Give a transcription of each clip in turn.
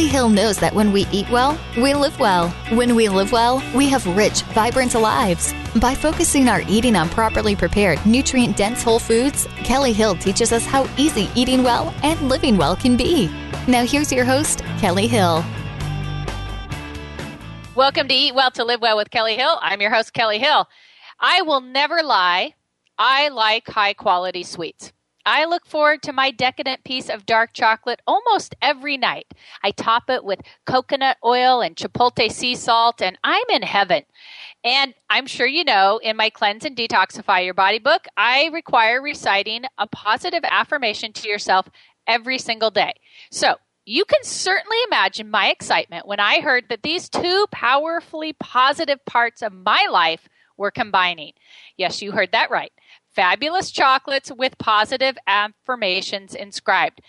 Kelly Hill knows that when we eat well, we live well. When we live well, we have rich, vibrant lives. By focusing our eating on properly prepared, nutrient dense whole foods, Kelly Hill teaches us how easy eating well and living well can be. Now, here's your host, Kelly Hill. Welcome to Eat Well to Live Well with Kelly Hill. I'm your host, Kelly Hill. I will never lie. I like high quality sweets. I look forward to my decadent piece of dark chocolate almost every night. I top it with coconut oil and chipotle sea salt, and I'm in heaven. And I'm sure you know in my Cleanse and Detoxify Your Body book, I require reciting a positive affirmation to yourself every single day. So you can certainly imagine my excitement when I heard that these two powerfully positive parts of my life were combining. Yes, you heard that right fabulous chocolates with positive affirmations inscribed.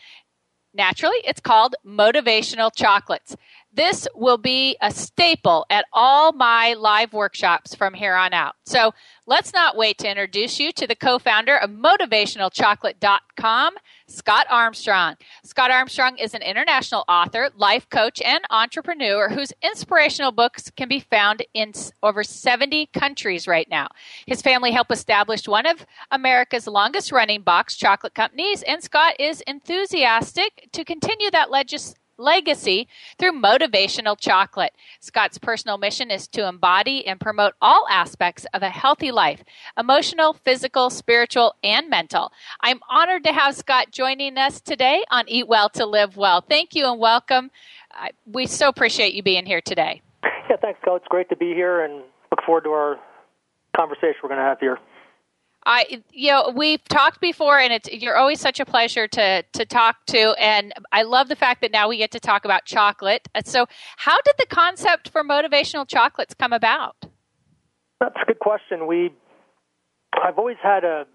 Naturally, it's called motivational chocolates. This will be a staple at all my live workshops from here on out. So let's not wait to introduce you to the co founder of motivationalchocolate.com, Scott Armstrong. Scott Armstrong is an international author, life coach, and entrepreneur whose inspirational books can be found in over 70 countries right now. His family helped establish one of America's longest running box chocolate companies, and Scott is enthusiastic to continue that legislation legacy through motivational chocolate. Scott's personal mission is to embody and promote all aspects of a healthy life emotional, physical, spiritual, and mental. I'm honored to have Scott joining us today on Eat Well to Live Well. Thank you and welcome. we so appreciate you being here today. Yeah, thanks, Scott. It's great to be here and look forward to our conversation we're going to have here. I, you know, we've talked before, and it's you're always such a pleasure to to talk to, and I love the fact that now we get to talk about chocolate. So, how did the concept for motivational chocolates come about? That's a good question. We, I've always had a,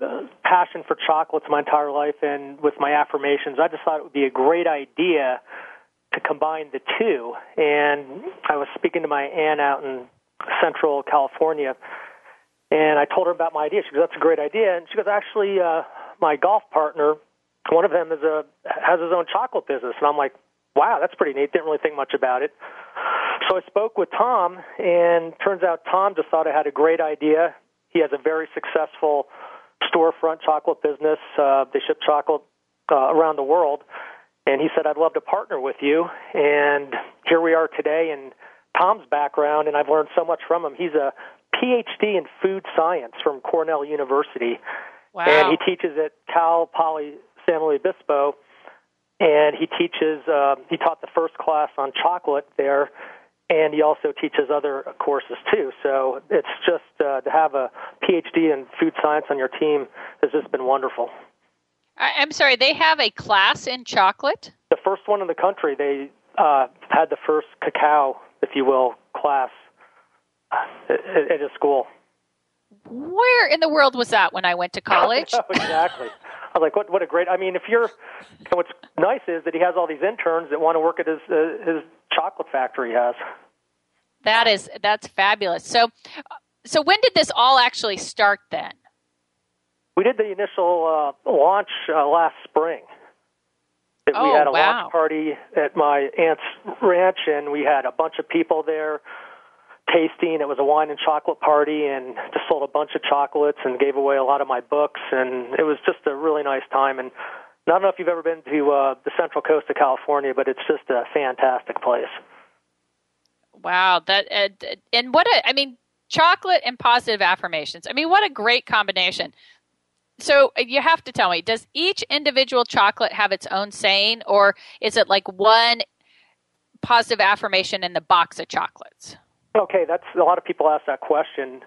passion for chocolates my entire life, and with my affirmations, I just thought it would be a great idea to combine the two. And I was speaking to my aunt out in Central California and I told her about my idea. She goes, "That's a great idea." And she goes, "Actually, uh, my golf partner, one of them is a has his own chocolate business." And I'm like, "Wow, that's pretty neat." Didn't really think much about it. So I spoke with Tom, and turns out Tom just thought I had a great idea. He has a very successful storefront chocolate business. Uh, they ship chocolate uh, around the world, and he said, "I'd love to partner with you." And here we are today. And Tom's background, and I've learned so much from him. He's a PhD in food science from Cornell University. Wow. And he teaches at Cal Poly San Luis Obispo. And he teaches, uh, he taught the first class on chocolate there. And he also teaches other courses too. So it's just uh, to have a PhD in food science on your team has just been wonderful. I'm sorry, they have a class in chocolate? The first one in the country. They uh, had the first cacao, if you will, class at, a school. Where in the world was that when I went to college? exactly. I was like, what, what a great. I mean, if you're, what's nice is that he has all these interns that want to work at his uh, his chocolate factory. He has. That is that's fabulous. So, so when did this all actually start? Then we did the initial uh, launch uh, last spring. Oh, we had a wow. launch party at my aunt's ranch, and we had a bunch of people there tasting. It was a wine and chocolate party, and just sold a bunch of chocolates and gave away a lot of my books, and it was just a really nice time. And I don't know if you've ever been to uh, the Central Coast of California, but it's just a fantastic place. Wow, that uh, and what a I mean, chocolate and positive affirmations. I mean, what a great combination. So uh, you have to tell me, does each individual chocolate have its own saying, or is it like one positive affirmation in the box of chocolates? Okay, that's a lot of people ask that question.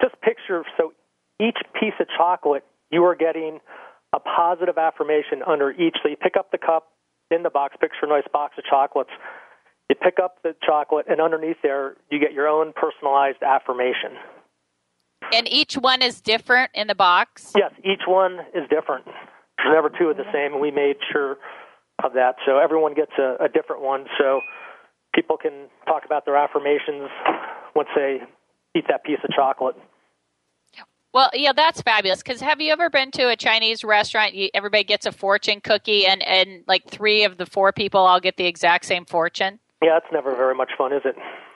Just picture so each piece of chocolate, you are getting a positive affirmation under each. So you pick up the cup in the box, picture a nice box of chocolates. You pick up the chocolate, and underneath there, you get your own personalized affirmation. And each one is different in the box? Yes, each one is different. There's never two of the same, and we made sure of that. So everyone gets a, a different one. So people can talk about their affirmations once they eat that piece of chocolate. Well, yeah, that's fabulous. Because have you ever been to a Chinese restaurant? You, everybody gets a fortune cookie, and and like three of the four people all get the exact same fortune. Yeah, it's never very much fun, is it?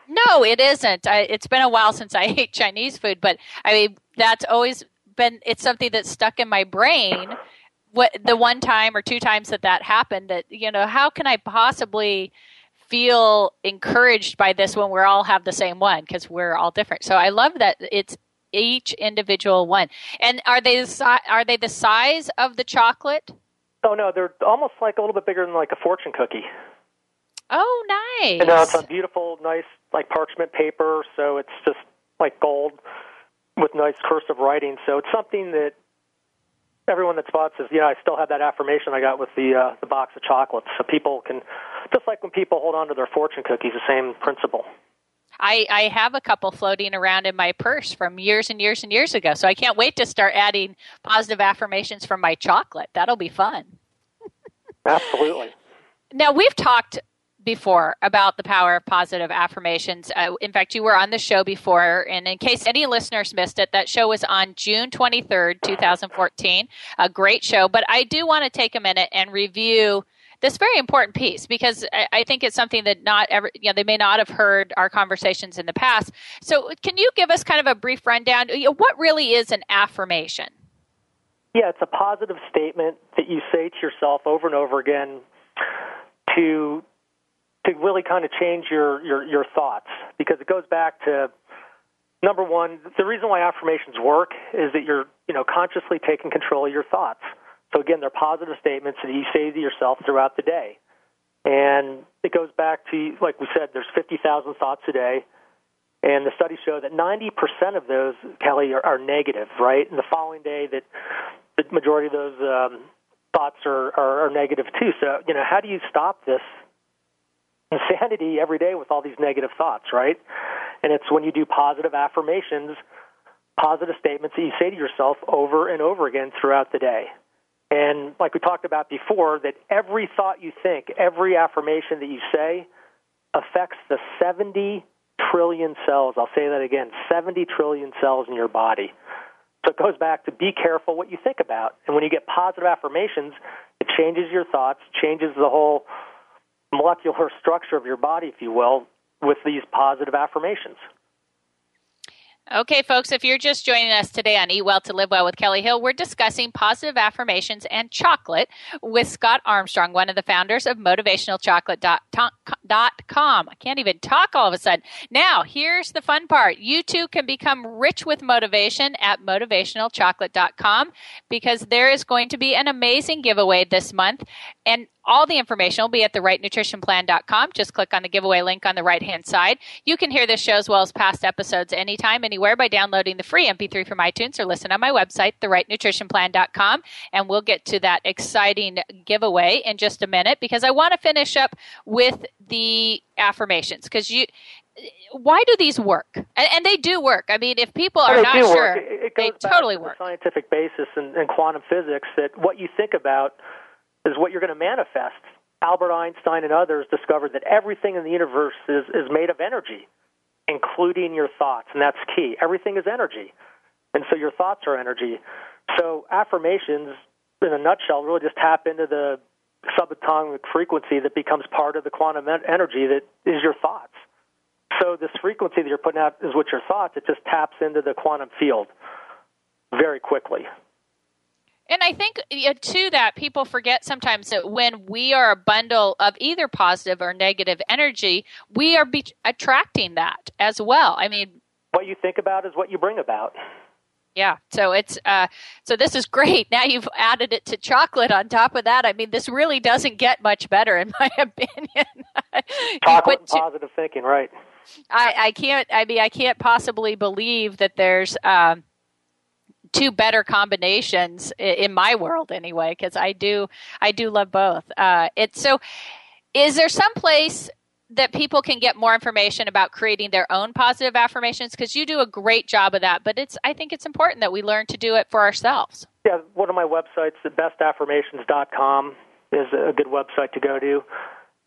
No, it isn't. I, it's been a while since I ate Chinese food, but I mean that's always been. It's something that's stuck in my brain. What the one time or two times that that happened, that you know, how can I possibly feel encouraged by this when we all have the same one because we're all different. So I love that it's each individual one. And are they the, are they the size of the chocolate? Oh no, they're almost like a little bit bigger than like a fortune cookie. Oh, nice! And now it's on beautiful, nice like parchment paper, so it's just like gold with nice cursive writing. So it's something that everyone that spots says, yeah, I still have that affirmation I got with the uh, the box of chocolates. So people can, just like when people hold on to their fortune cookies, the same principle. I, I have a couple floating around in my purse from years and years and years ago. So I can't wait to start adding positive affirmations from my chocolate. That'll be fun. Absolutely. Now, we've talked before about the power of positive affirmations. Uh, in fact, you were on the show before, and in case any listeners missed it, that show was on June 23rd, 2014. A great show, but I do want to take a minute and review this very important piece because I, think it's something that not ever, you know, they may not have heard our conversations in the past. So, can you give us kind of a brief rundown? What really is an affirmation? Yeah, it's a positive statement that you say to yourself over and over again to to really kind of change your your, your thoughts because it goes back to number one the reason why affirmations work is that you're you know consciously taking control of your thoughts so again, they're positive statements that you say to yourself throughout the day. And it goes back to, like we said, there's 50,000 thoughts a day. And the studies show that 90% of those, Kelly, are, are negative, right? And the following day, that the majority of those um, thoughts are, are, are negative too. So, you know, how do you stop this insanity every day with all these negative thoughts, right? And it's when you do positive affirmations, positive statements that you say to yourself over and over again throughout the day. And like we talked about before, that every thought you think, every affirmation that you say affects the 70 trillion cells. I'll say that again 70 trillion cells in your body. So it goes back to be careful what you think about. And when you get positive affirmations, it changes your thoughts, changes the whole molecular structure of your body, if you will, with these positive affirmations. Okay, folks, if you're just joining us today on Eat Well to Live Well with Kelly Hill, we're discussing positive affirmations and chocolate with Scott Armstrong, one of the founders of motivationalchocolate.com. I can't even talk all of a sudden. Now, here's the fun part. You too can become rich with motivation at motivationalchocolate.com because there is going to be an amazing giveaway this month. And all the information will be at the therightnutritionplan.com. Just click on the giveaway link on the right hand side. You can hear this show as well as past episodes anytime, anywhere by downloading the free MP3 from iTunes or listen on my website, therightnutritionplan.com. And we'll get to that exciting giveaway in just a minute because I want to finish up with the affirmations because you why do these work? And, and, they do work. I mean, if people are not sure, it, it they totally work. scientific basis in, in quantum physics that what you think about is what you're going to manifest. Albert Einstein and others discovered that everything in the universe is, is made of energy, including your thoughts, and that's key. Everything is energy, and so your thoughts are energy. So affirmations, in a nutshell, really just tap into the subatomic frequency that becomes part of the quantum energy that is your thoughts. So this frequency that you're putting out is what your thoughts. It just taps into the quantum field very quickly. And I think to that, people forget sometimes that when we are a bundle of either positive or negative energy, we are be- attracting that as well. I mean, what you think about is what you bring about. Yeah, so it's uh, so this is great. Now you've added it to chocolate on top of that. I mean, this really doesn't get much better, in my opinion. chocolate and positive thinking, right? I, I can't. I mean, I can't possibly believe that there's. Um, two better combinations in my world anyway because I do I do love both. Uh, it's so. Is there some place that people can get more information about creating their own positive affirmations because you do a great job of that but it's i think it's important that we learn to do it for ourselves yeah one of my websites the bestaffirmations.com is a good website to go to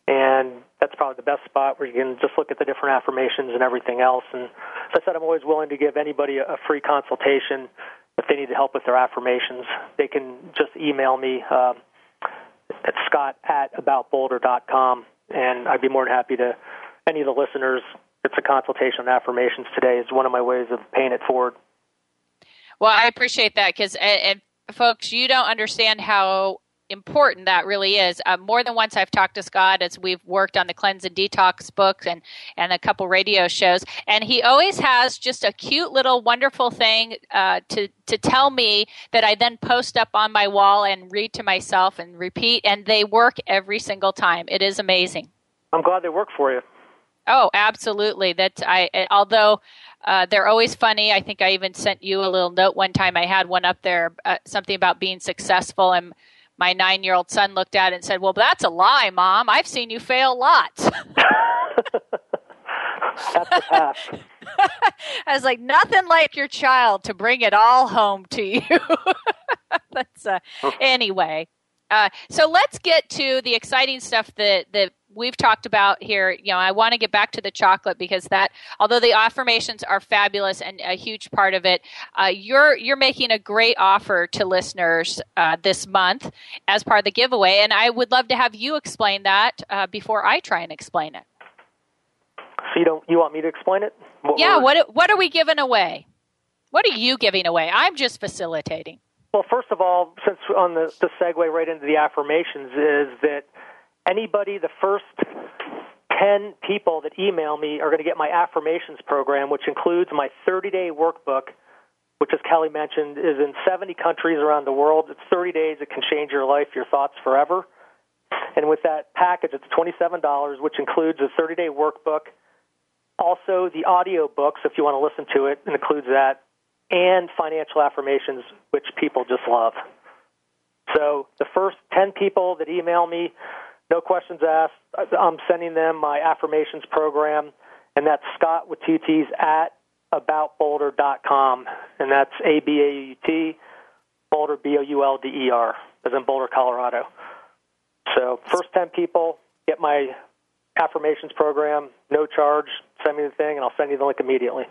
and that's probably the best spot where you can just look at the different affirmations and everything else and as i said i'm always willing to give anybody a free consultation if they need to help with their affirmations they can just email me uh, at scott at abautboulder.com and I'd be more than happy to any of the listeners. It's a consultation on affirmations today is one of my ways of paying it forward. Well, I appreciate that because, and, and folks, you don't understand how important that really is. Uh, more than once, I've talked to Scott as we've worked on the Cleanse and Detox book and and a couple radio shows, and he always has just a cute little wonderful thing uh, to to tell me that I then post up on my wall and read to myself and repeat, and they work every single time. It is amazing. I'm glad they work for you. Oh, absolutely. That I although. Uh, they're always funny. I think I even sent you a little note one time. I had one up there, uh, something about being successful, and my nine year old son looked at it and said, Well, that's a lie, Mom. I've seen you fail lots. that's the path. I was like, Nothing like your child to bring it all home to you. that's uh, anyway. Uh, so let's get to the exciting stuff that, that we've talked about here, you know, I want to get back to the chocolate because that, although the affirmations are fabulous and a huge part of it, uh, you're you're making a great offer to listeners uh, this month as part of the giveaway, and I would love to have you explain that uh, before I try and explain it. So you don't you want me to explain it? What yeah. What what are we giving away? What are you giving away? I'm just facilitating. Well, first of all, since on the, the segue right into the affirmations is that anybody, the first 10 people that email me are going to get my affirmations program, which includes my 30 day workbook, which, as Kelly mentioned, is in 70 countries around the world. It's 30 days. It can change your life, your thoughts forever. And with that package, it's $27, which includes a 30 day workbook, also the audio books, if you want to listen to it, it includes that, and financial affirmations, which people just love. So the first 10 people that email me no questions asked. I'm sending them my affirmations program, and that's Scott with two T's at abautboulder.com, and that's A B A U T Boulder B O U L D E R, as in Boulder, Colorado. So first ten people get my affirmations program, no charge. Send me the thing, and I'll send you the link immediately.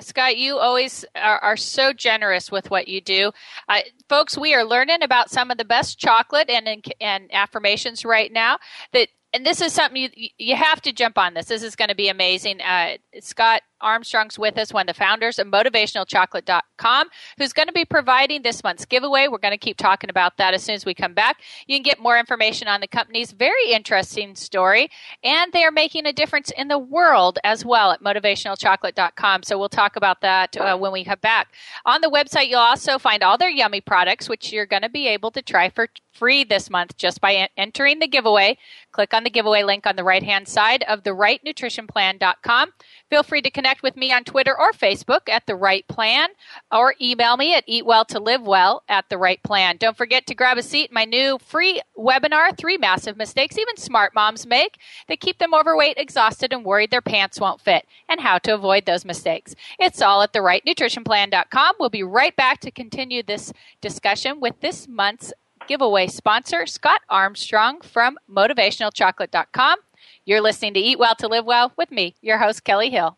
Scott, you always are, are, so generous with what you do. Uh, folks, we are learning about some of the best chocolate and, and affirmations right now that and this is something you you have to jump on this. This is going to be amazing. Uh, Scott Armstrong's with us, one of the founders of motivationalchocolate.com, who's going to be providing this month's giveaway. We're going to keep talking about that as soon as we come back. You can get more information on the company's very interesting story, and they are making a difference in the world as well at motivationalchocolate.com. So we'll talk about that uh, when we come back. On the website, you'll also find all their yummy products, which you're going to be able to try for free this month just by entering the giveaway. Click on the giveaway link on the right hand side of the rightnutritionplan.com. Feel free to connect with me on Twitter or Facebook at The Right Plan or email me at eatwelltolivewell at The Right Plan. Don't forget to grab a seat in my new free webinar, Three Massive Mistakes Even Smart Moms Make that keep them overweight, exhausted, and worried their pants won't fit, and how to avoid those mistakes. It's all at the therightnutritionplan.com. We'll be right back to continue this discussion with this month's giveaway sponsor, Scott Armstrong from motivationalchocolate.com. You're listening to Eat Well to Live Well with me, your host, Kelly Hill.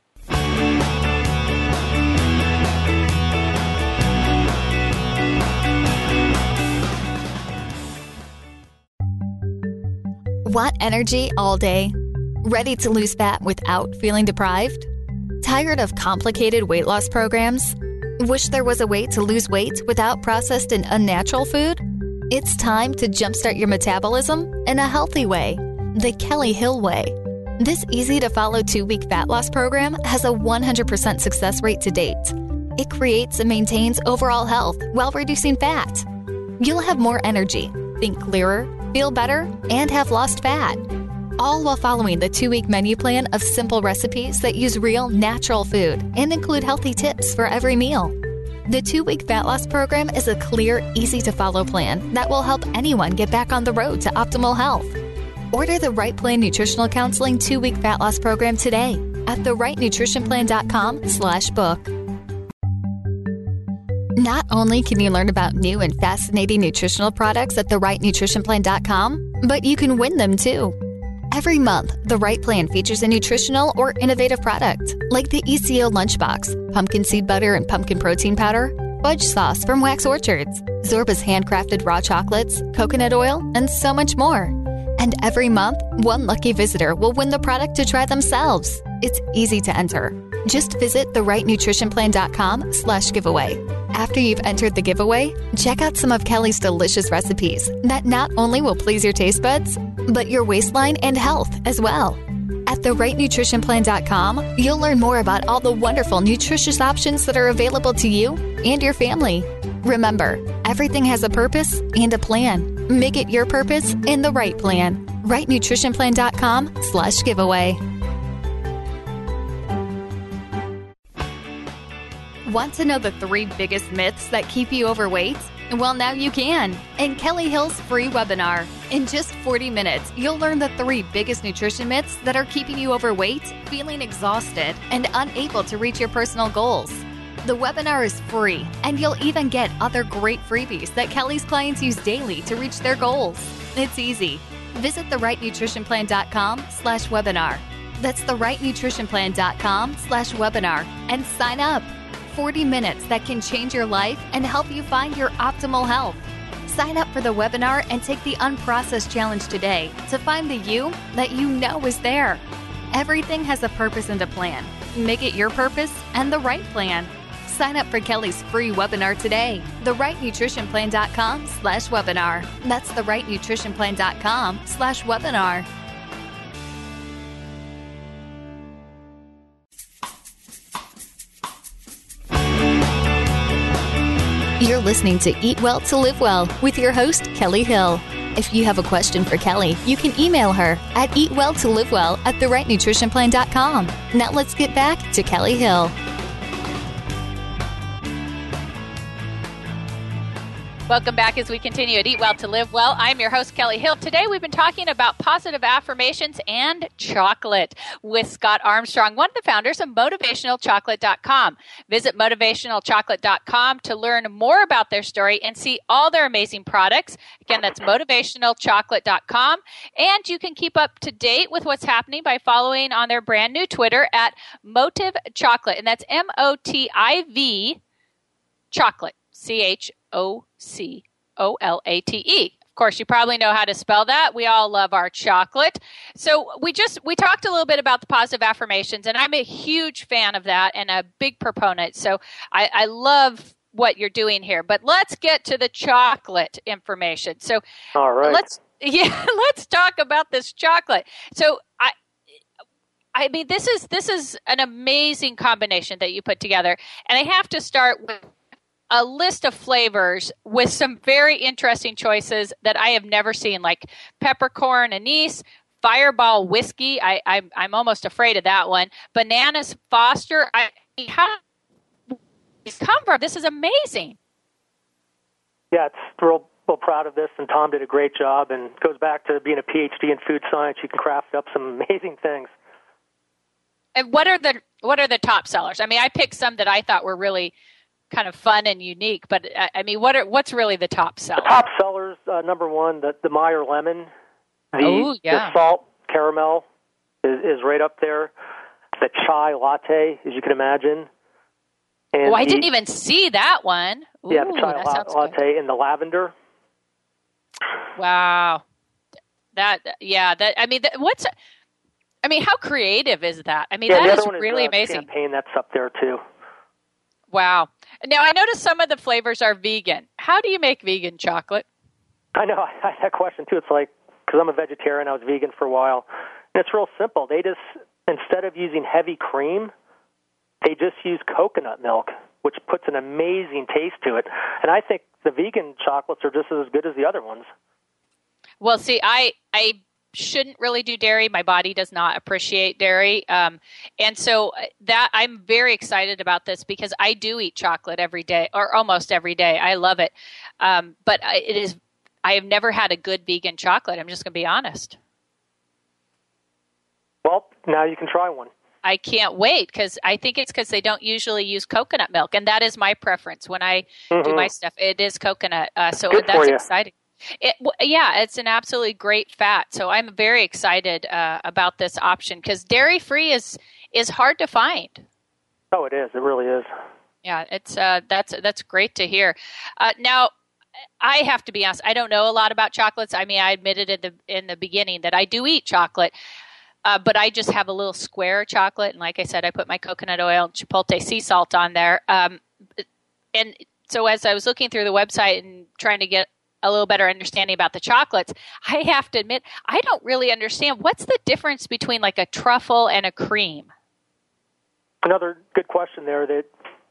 Want energy all day? Ready to lose fat without feeling deprived? Tired of complicated weight loss programs? Wish there was a way to lose weight without processed and unnatural food? It's time to jumpstart your metabolism in a healthy way, the Kelly Hill Way. This easy to follow two week fat loss program has a 100% success rate to date. It creates and maintains overall health while reducing fat. You'll have more energy, think clearer, feel better, and have lost fat. All while following the two week menu plan of simple recipes that use real, natural food and include healthy tips for every meal. The two week fat loss program is a clear, easy to follow plan that will help anyone get back on the road to optimal health. Order the Right Plan Nutritional Counseling two week fat loss program today at therightnutritionplan.com slash book. Not only can you learn about new and fascinating nutritional products at therightnutritionplan.com, but you can win them too. Every month, the Right Plan features a nutritional or innovative product, like the ECO Lunchbox, pumpkin seed butter and pumpkin protein powder, fudge sauce from Wax Orchards, Zorba's handcrafted raw chocolates, coconut oil, and so much more. And every month, one lucky visitor will win the product to try themselves. It's easy to enter. Just visit therightnutritionplan.com slash giveaway. After you've entered the giveaway, check out some of Kelly's delicious recipes that not only will please your taste buds, but your waistline and health as well. At therightnutritionplan.com, you'll learn more about all the wonderful nutritious options that are available to you and your family. Remember, everything has a purpose and a plan. Make it your purpose in the right plan. rightnutritionplan.com slash giveaway. Want to know the three biggest myths that keep you overweight? Well, now you can in Kelly Hill's free webinar. In just 40 minutes, you'll learn the three biggest nutrition myths that are keeping you overweight, feeling exhausted, and unable to reach your personal goals. The webinar is free, and you'll even get other great freebies that Kelly's clients use daily to reach their goals. It's easy. Visit therightnutritionplan.com slash webinar. That's therightnutritionplan.com slash webinar and sign up. 40 minutes that can change your life and help you find your optimal health. Sign up for the webinar and take the Unprocessed Challenge today to find the you that you know is there. Everything has a purpose and a plan. Make it your purpose and the right plan. Sign up for Kelly's free webinar today. TheRightNutritionPlan.com slash webinar. That's TheRightNutritionPlan.com slash webinar. You're listening to Eat Well to Live Well with your host, Kelly Hill. If you have a question for Kelly, you can email her at eatwelltolivewell at therightnutritionplan.com. Now let's get back to Kelly Hill. Welcome back as we continue at Eat Well to Live Well. I'm your host, Kelly Hill. Today we've been talking about positive affirmations and chocolate with Scott Armstrong, one of the founders of MotivationalChocolate.com. Visit MotivationalChocolate.com to learn more about their story and see all their amazing products. Again, that's MotivationalChocolate.com. And you can keep up to date with what's happening by following on their brand new Twitter at Motiv Chocolate. And that's M O T I V Chocolate. C H O C O L A T E. Of course, you probably know how to spell that. We all love our chocolate. So we just we talked a little bit about the positive affirmations, and I'm a huge fan of that and a big proponent. So I, I love what you're doing here. But let's get to the chocolate information. So all right, let's yeah, let's talk about this chocolate. So I I mean, this is this is an amazing combination that you put together, and I have to start with a list of flavors with some very interesting choices that I have never seen, like peppercorn anise, fireball whiskey. I, I I'm almost afraid of that one. Bananas Foster. I how these come from? This is amazing. Yeah, it's real, real proud of this, and Tom did a great job. And goes back to being a PhD in food science. You can craft up some amazing things. And what are the what are the top sellers? I mean, I picked some that I thought were really kind of fun and unique. But I mean, what are what's really the top seller? The top sellers, uh, number one, the the Meyer lemon. The, oh, yeah. the salt caramel is, is right up there. The chai latte, as you can imagine. And oh, I the, didn't even see that one. Ooh, yeah, the chai la- latte and the lavender. Wow, that yeah, that I mean, that, what's I mean, how creative is that? I mean, yeah, that is really is, uh, amazing. Champagne that's up there too. Wow. Now I noticed some of the flavors are vegan. How do you make vegan chocolate? I know I had that question too. It's like because I'm a vegetarian, I was vegan for a while, and it's real simple. They just instead of using heavy cream, they just use coconut milk, which puts an amazing taste to it. And I think the vegan chocolates are just as good as the other ones. Well, see, I I shouldn't really do dairy. My body does not appreciate dairy, um, and so uh, that I'm very excited about this because I do eat chocolate every day or almost every day. I love it, um, but it is. I have never had a good vegan chocolate. I'm just going to be honest. Well, now you can try one. I can't wait because I think it's because they don't usually use coconut milk, and that is my preference when I mm-hmm. do my stuff. It is coconut, uh, so Good that's exciting. It, yeah, it's an absolutely great fat. So I'm very excited uh, about this option because dairy free is is hard to find. Oh, it is. It really is. Yeah, it's uh, that's that's great to hear. Uh, now, I have to be honest. I don't know a lot about chocolates. I mean, I admitted in the in the beginning that I do eat chocolate, uh, but I just have a little square chocolate, and like I said, I put my coconut oil and chipotle sea salt on there. Um, and so as I was looking through the website and trying to get a little better understanding about the chocolates, I have to admit I don't really understand what's the difference between like a truffle and a cream. Another good question there. That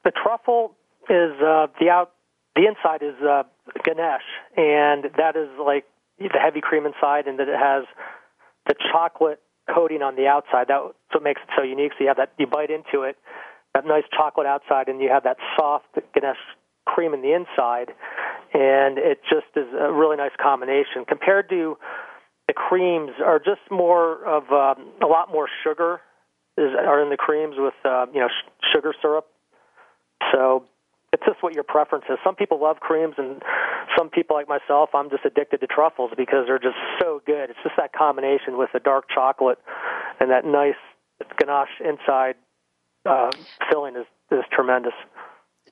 the truffle is uh, the out, the inside is uh, ganache, and that is like the heavy cream inside, and that it has the chocolate coating on the outside. That's what makes it so unique. So you have that, you bite into it, that nice chocolate outside, and you have that soft ganache cream in the inside, and it just is a really nice combination. Compared to the creams, are just more of um, a lot more sugar is are in the creams with uh, you know sh- sugar syrup. So it's just what your preference is. Some people love creams, and some people like myself, I'm just addicted to truffles because they're just so good. It's just that combination with the dark chocolate and that nice ganache inside uh, filling is is tremendous.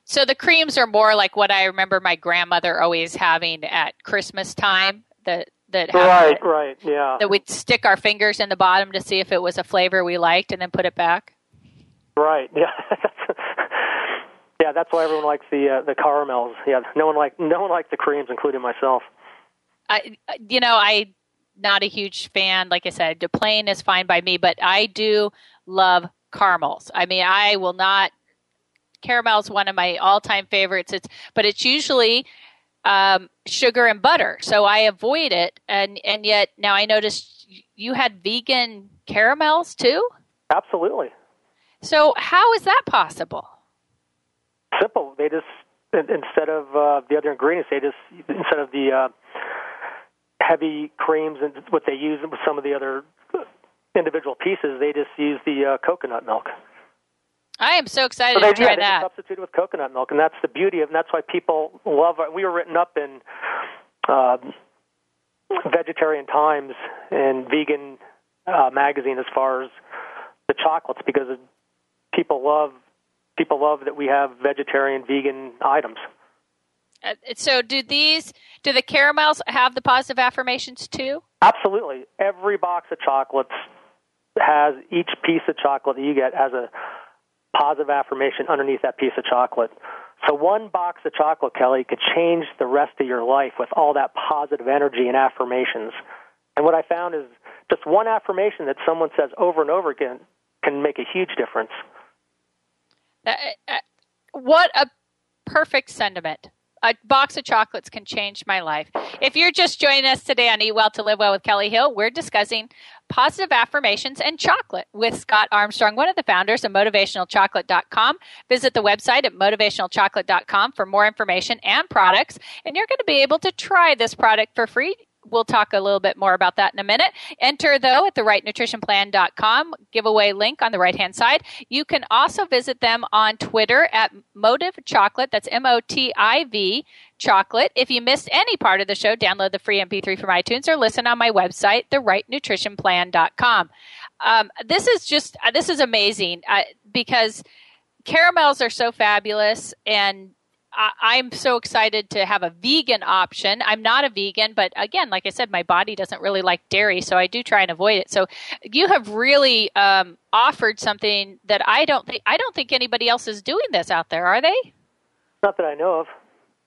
So the creams are more like what I remember my grandmother always having at Christmas time. That that right, right, yeah. That we'd stick our fingers in the bottom to see if it was a flavor we liked, and then put it back. Right. Yeah. Yeah, that's why everyone likes the uh, the caramels. Yeah, no one like no one likes the creams, including myself. I, you know, I not a huge fan. Like I said, the plain is fine by me, but I do love caramels. I mean, I will not. Caramel is one of my all-time favorites. It's but it's usually um, sugar and butter, so I avoid it. And and yet now I noticed you had vegan caramels too. Absolutely. So how is that possible? simple. They just instead of uh, the other ingredients, they just instead of the uh, heavy creams and what they use with some of the other individual pieces, they just use the uh, coconut milk. I am so excited so they, to try yeah, that. Substitute with coconut milk, and that's the beauty of, and that's why people love it. We were written up in uh, Vegetarian Times and Vegan uh, magazine as far as the chocolates because people love people love that we have vegetarian, vegan items. Uh, so, do these do the caramels have the positive affirmations too? Absolutely. Every box of chocolates has each piece of chocolate that you get has a positive affirmation underneath that piece of chocolate. So one box of chocolate, Kelly, could change the rest of your life with all that positive energy and affirmations. And what I found is just one affirmation that someone says over and over again can make a huge difference. Uh, uh, what a perfect sentiment. A box of chocolates can change my life. If you're just joining us today on Eat Well to Live Well with Kelly Hill, we're discussing positive affirmations and chocolate with Scott Armstrong, one of the founders of motivationalchocolate.com. Visit the website at motivationalchocolate.com for more information and products, and you're going to be able to try this product for free we'll talk a little bit more about that in a minute. Enter, though, at therightnutritionplan.com, giveaway link on the right hand side. You can also visit them on Twitter at Motiv Chocolate. That's M O T I V chocolate. If you missed any part of the show, download the free MP3 from iTunes or listen on my website, therightnutritionplan.com. Um, this is just, uh, this is amazing uh, because caramels are so fabulous and I, am so excited to have a vegan option. I'm not a vegan, but again, like I said, my body doesn't really like dairy, so I do try and avoid it. So you have really um, offered something that I don't think I don't think anybody else is doing this out there, are they? Not that I know of.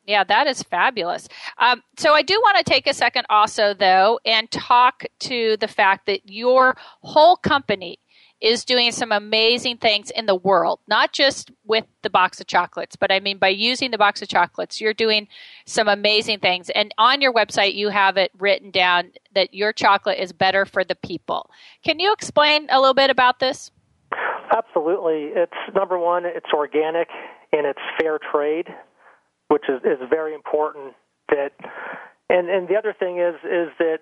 Yeah, that is fabulous. Um, so I do want to take a second also, though, and talk to the fact that your whole company is doing some amazing things in the world, not just with the box of chocolates, but I mean by using the box of chocolates, you're doing some amazing things. And on your website, you have it written down that your chocolate is better for the people. Can you explain a little bit about this? Absolutely. It's number one, it's organic and it's fair trade, which is, is very important. That and and the other thing is is that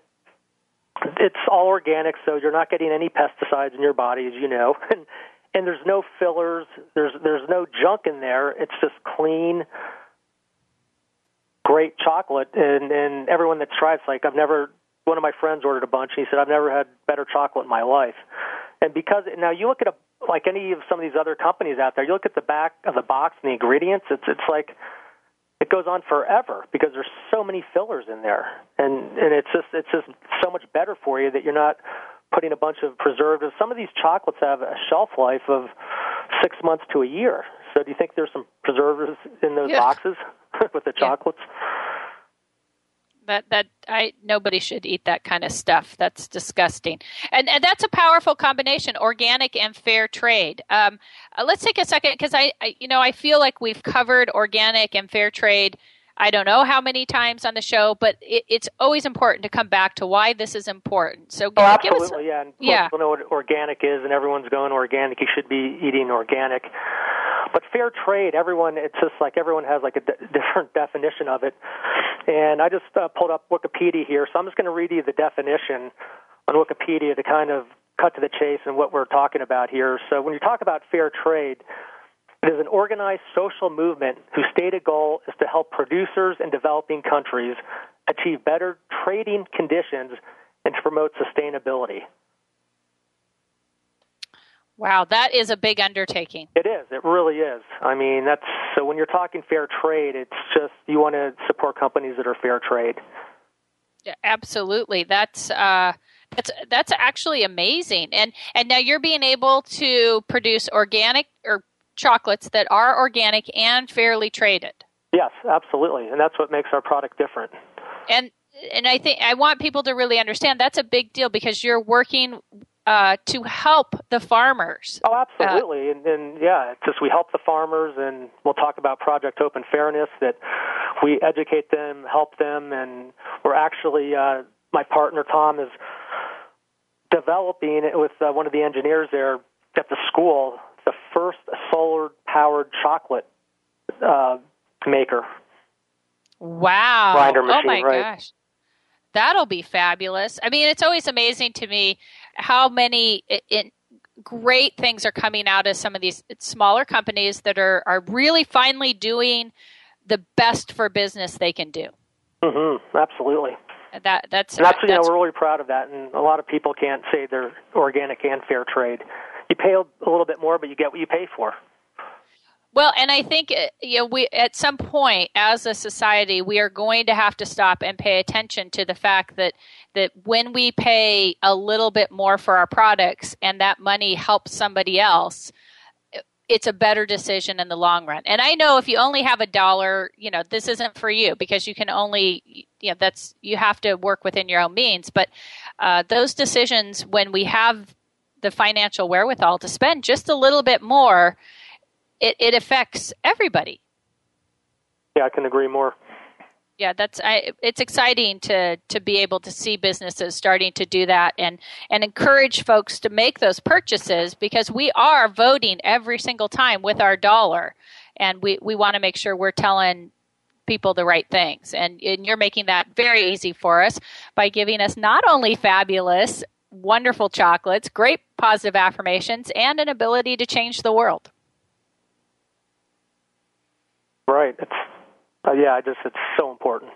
it's all organic, so you're not getting any pesticides in your body, as you know, and and there's no fillers, there's there's no junk in there. It's just clean, great chocolate, and and everyone that tries, like I've never. One of my friends ordered a bunch, and he said I've never had better chocolate in my life. And because now you look at a like any of some of these other companies out there, you look at the back of the box and the ingredients. It's it's like it goes on forever because there's so many fillers in there, and and it's just it's just so much better for you that you're not putting a bunch of preservatives. Some of these chocolates have a shelf life of six months to a year. So do you think there's some preservatives in those yeah. boxes with the chocolates? Yeah. That that I nobody should eat that kind of stuff. That's disgusting. And and that's a powerful combination: organic and fair trade. Um, uh, let's take a second because I, I you know I feel like we've covered organic and fair trade. I don't know how many times on the show, but it, it's always important to come back to why this is important. So, oh, absolutely, yeah. And yeah. People know what organic is, and everyone's going organic. You should be eating organic. But fair trade, everyone, it's just like everyone has like a different definition of it. And I just uh, pulled up Wikipedia here, so I'm just going to read you the definition on Wikipedia to kind of cut to the chase and what we're talking about here. So when you talk about fair trade, it is an organized social movement whose stated goal is to help producers in developing countries achieve better trading conditions and to promote sustainability. Wow, that is a big undertaking. It is. It really is. I mean, that's so when you're talking fair trade, it's just you want to support companies that are fair trade. Yeah, absolutely. That's uh, that's that's actually amazing. And and now you're being able to produce organic or chocolates that are organic and fairly traded. Yes, absolutely. And that's what makes our product different. And and I think I want people to really understand that's a big deal because you're working uh, to help the farmers. Oh, absolutely, uh, and, and yeah, it's just we help the farmers, and we'll talk about Project Hope and Fairness that we educate them, help them, and we're actually uh, my partner Tom is developing it with uh, one of the engineers there at the school the first solar powered chocolate uh, maker. Wow! Grinder machine, oh my right? gosh. That'll be fabulous. I mean, it's always amazing to me how many it, it, great things are coming out of some of these smaller companies that are, are really finally doing the best for business they can do. Mm-hmm, absolutely. That that's and that's, you know we're really proud of that, and a lot of people can't say they're organic and fair trade. You pay a little bit more, but you get what you pay for. Well, and I think uh, you know we at some point as a society we are going to have to stop and pay attention to the fact that that when we pay a little bit more for our products and that money helps somebody else, it's a better decision in the long run. And I know if you only have a dollar, you know, this isn't for you because you can only, you know, that's you have to work within your own means. But uh, those decisions, when we have the financial wherewithal to spend just a little bit more it, it affects everybody. Yeah, I can agree more. Yeah, that's I, it's exciting to to be able to see businesses starting to do that and and encourage folks to make those purchases because we are voting every single time with our dollar, and we we want to make sure we're telling people the right things. And, and you're making that very easy for us by giving us not only fabulous, wonderful chocolates, great positive affirmations, and an ability to change the world. Right. It's uh, yeah. I just it's so important.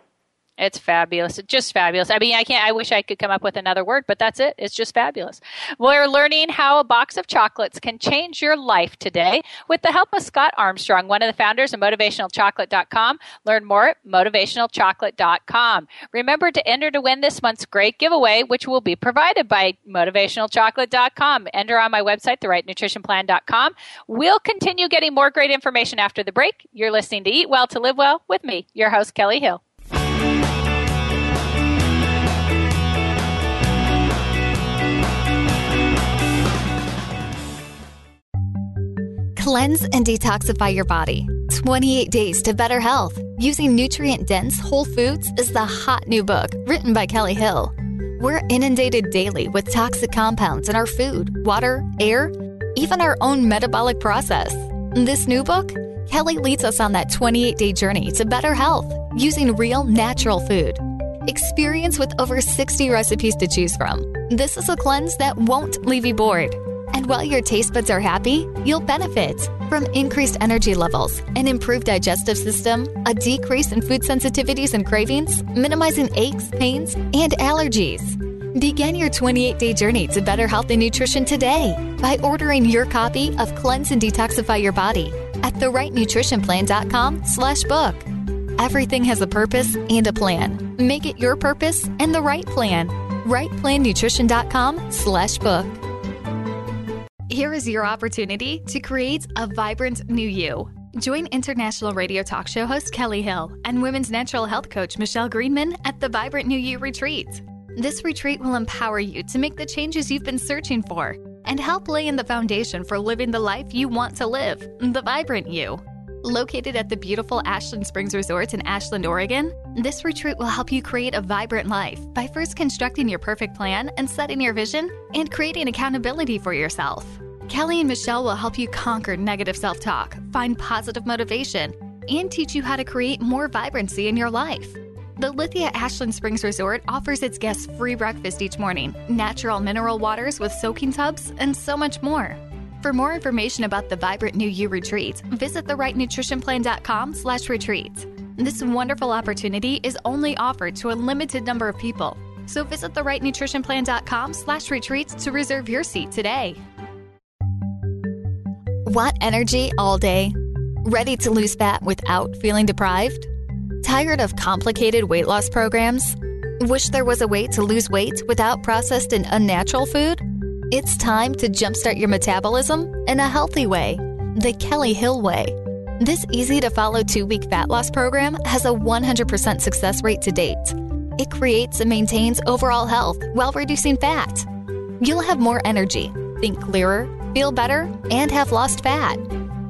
It's fabulous. It's just fabulous. I mean, I can't. I wish I could come up with another word, but that's it. It's just fabulous. We're learning how a box of chocolates can change your life today with the help of Scott Armstrong, one of the founders of MotivationalChocolate.com. Learn more at MotivationalChocolate.com. Remember to enter to win this month's great giveaway, which will be provided by MotivationalChocolate.com. Enter on my website, TheRightNutritionPlan.com. We'll continue getting more great information after the break. You're listening to Eat Well to Live Well with me, your host Kelly Hill. Cleanse and detoxify your body. 28 Days to Better Health Using Nutrient Dense Whole Foods is the hot new book written by Kelly Hill. We're inundated daily with toxic compounds in our food, water, air, even our own metabolic process. In this new book, Kelly leads us on that 28 day journey to better health using real natural food. Experience with over 60 recipes to choose from. This is a cleanse that won't leave you bored. And while your taste buds are happy, you'll benefit from increased energy levels, an improved digestive system, a decrease in food sensitivities and cravings, minimizing aches, pains, and allergies. Begin your 28 day journey to better health and nutrition today by ordering your copy of Cleanse and Detoxify Your Body at therightnutritionplan.com slash book. Everything has a purpose and a plan. Make it your purpose and the right plan. RightPlanNutrition.com slash book. Here is your opportunity to create a vibrant new you. Join international radio talk show host Kelly Hill and women's natural health coach Michelle Greenman at the Vibrant New You Retreat. This retreat will empower you to make the changes you've been searching for and help lay in the foundation for living the life you want to live, the vibrant you. Located at the beautiful Ashland Springs Resort in Ashland, Oregon, this retreat will help you create a vibrant life by first constructing your perfect plan and setting your vision and creating accountability for yourself. Kelly and Michelle will help you conquer negative self talk, find positive motivation, and teach you how to create more vibrancy in your life. The Lithia Ashland Springs Resort offers its guests free breakfast each morning, natural mineral waters with soaking tubs, and so much more. For more information about the Vibrant New You retreat, visit therightnutritionplan.com slash retreat. This wonderful opportunity is only offered to a limited number of people. So visit therightnutritionplan.com slash retreats to reserve your seat today. Want energy all day? Ready to lose fat without feeling deprived? Tired of complicated weight loss programs? Wish there was a way to lose weight without processed and unnatural food? It's time to jumpstart your metabolism in a healthy way, the Kelly Hill Way. This easy to follow two week fat loss program has a 100% success rate to date. It creates and maintains overall health while reducing fat. You'll have more energy, think clearer, feel better, and have lost fat.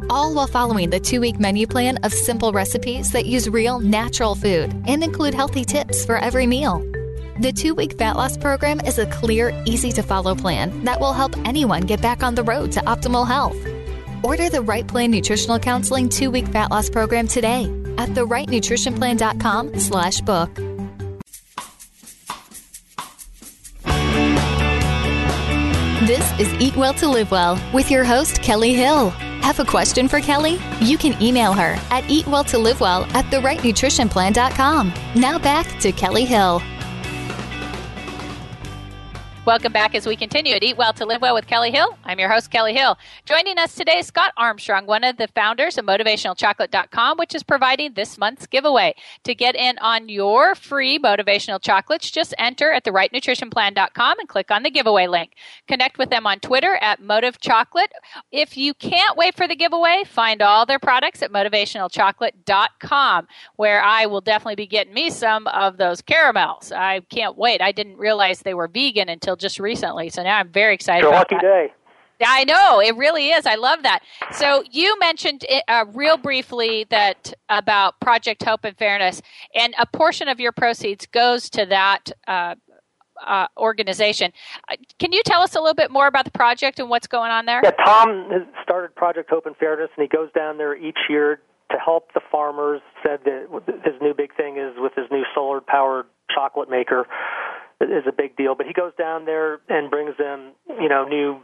All while following the two week menu plan of simple recipes that use real, natural food and include healthy tips for every meal. The two week fat loss program is a clear, easy to follow plan that will help anyone get back on the road to optimal health. Order the Right Plan Nutritional Counseling two week fat loss program today at therightnutritionplan.com slash book. This is Eat Well to Live Well with your host, Kelly Hill. Have a question for Kelly? You can email her at eatwelltolivewell at therightnutritionplan.com. Now back to Kelly Hill. Welcome back as we continue at Eat Well to Live Well with Kelly Hill. I'm your host, Kelly Hill. Joining us today, is Scott Armstrong, one of the founders of MotivationalChocolate.com, which is providing this month's giveaway. To get in on your free motivational chocolates, just enter at therightnutritionplan.com and click on the giveaway link. Connect with them on Twitter at Motiv Chocolate. If you can't wait for the giveaway, find all their products at motivationalchocolate.com, where I will definitely be getting me some of those caramels. I can't wait. I didn't realize they were vegan until just recently. So now I'm very excited. It's a lucky that. day. I know it really is. I love that. So you mentioned it, uh, real briefly that about Project Hope and Fairness, and a portion of your proceeds goes to that uh, uh, organization. Uh, can you tell us a little bit more about the project and what's going on there? Yeah, Tom has started Project Hope and Fairness, and he goes down there each year to help the farmers. Said that his new big thing is with his new solar powered chocolate maker is a big deal. But he goes down there and brings them, you know, new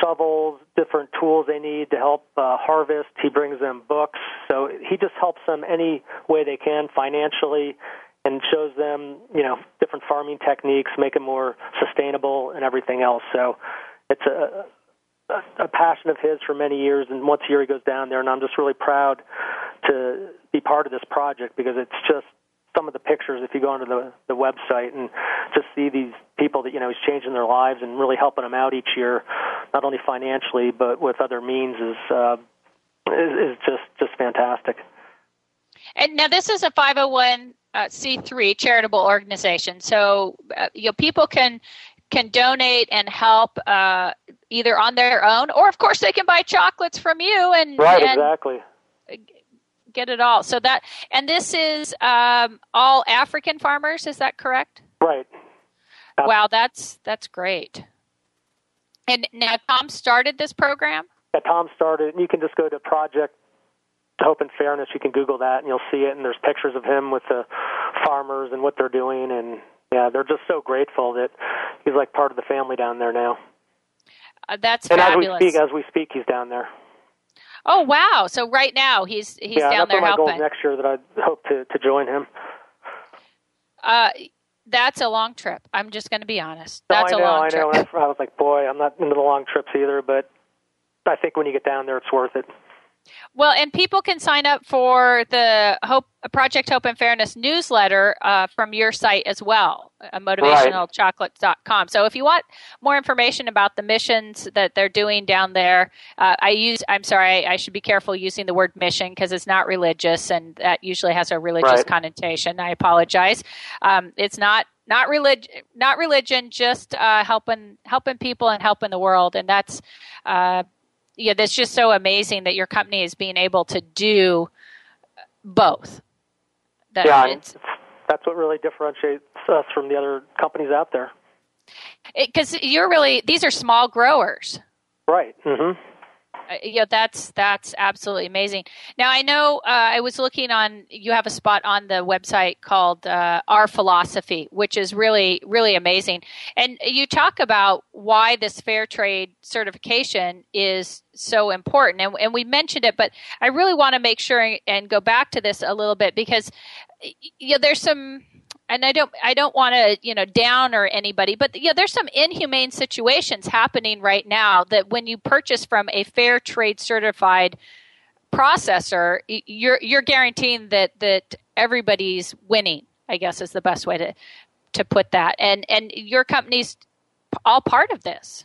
shovels, different tools they need to help uh, harvest. He brings them books. So he just helps them any way they can financially and shows them, you know, different farming techniques, make them more sustainable and everything else. So it's a, a passion of his for many years, and once a year he goes down there, and I'm just really proud to be part of this project because it's just some of the pictures if you go onto the the website and just see these people that you know he's changing their lives and really helping them out each year, not only financially but with other means is uh, is, is just just fantastic. And now this is a 501 uh, C3 charitable organization, so uh, you know people can can donate and help uh, either on their own or, of course, they can buy chocolates from you and right, and exactly. Get it all. So that and this is um, all African farmers. Is that correct? Right. Wow, that's that's great. And now Tom started this program. Yeah, Tom started. And you can just go to Project Hope and Fairness. You can Google that, and you'll see it. And there's pictures of him with the farmers and what they're doing. And yeah, they're just so grateful that he's like part of the family down there now. Uh, that's and fabulous. as we speak, as we speak, he's down there. Oh wow! So right now he's he's yeah, down that's there one of my helping. goals next year that I hope to to join him. Uh, that's a long trip. I'm just going to be honest. No, That's I a know, long I know. trip. And I was like, boy, I'm not into the long trips either, but I think when you get down there, it's worth it. Well, and people can sign up for the Hope Project Hope and Fairness newsletter uh, from your site as well, uh, motivationalchocolates.com. So if you want more information about the missions that they're doing down there, uh, I use. I'm sorry, I, I should be careful using the word mission because it's not religious, and that usually has a religious Right. connotation. I apologize. Um, it's not not religion, not religion, just uh, helping helping people and helping the world, and that's. Yeah, that's just so amazing that your company is being able to do both. That yeah, that's what really differentiates us from the other companies out there. because you're really these are small growers. Right. hmm Uh, yeah, that's that's absolutely amazing. Now I know uh, I was looking on. You have a spot on the website called uh, Our Philosophy, which is really really amazing. And you talk about why this fair trade certification is so important, and, and we mentioned it, but I really want to make sure and go back to this a little bit because you know, there's some and I don't I don't want to you know downer anybody, but yeah, there's some inhumane situations happening right now that when you purchase from a fair trade certified processor, you're you're guaranteeing that that everybody's winning. I guess is the best way to to put that. And and your company's all part of this.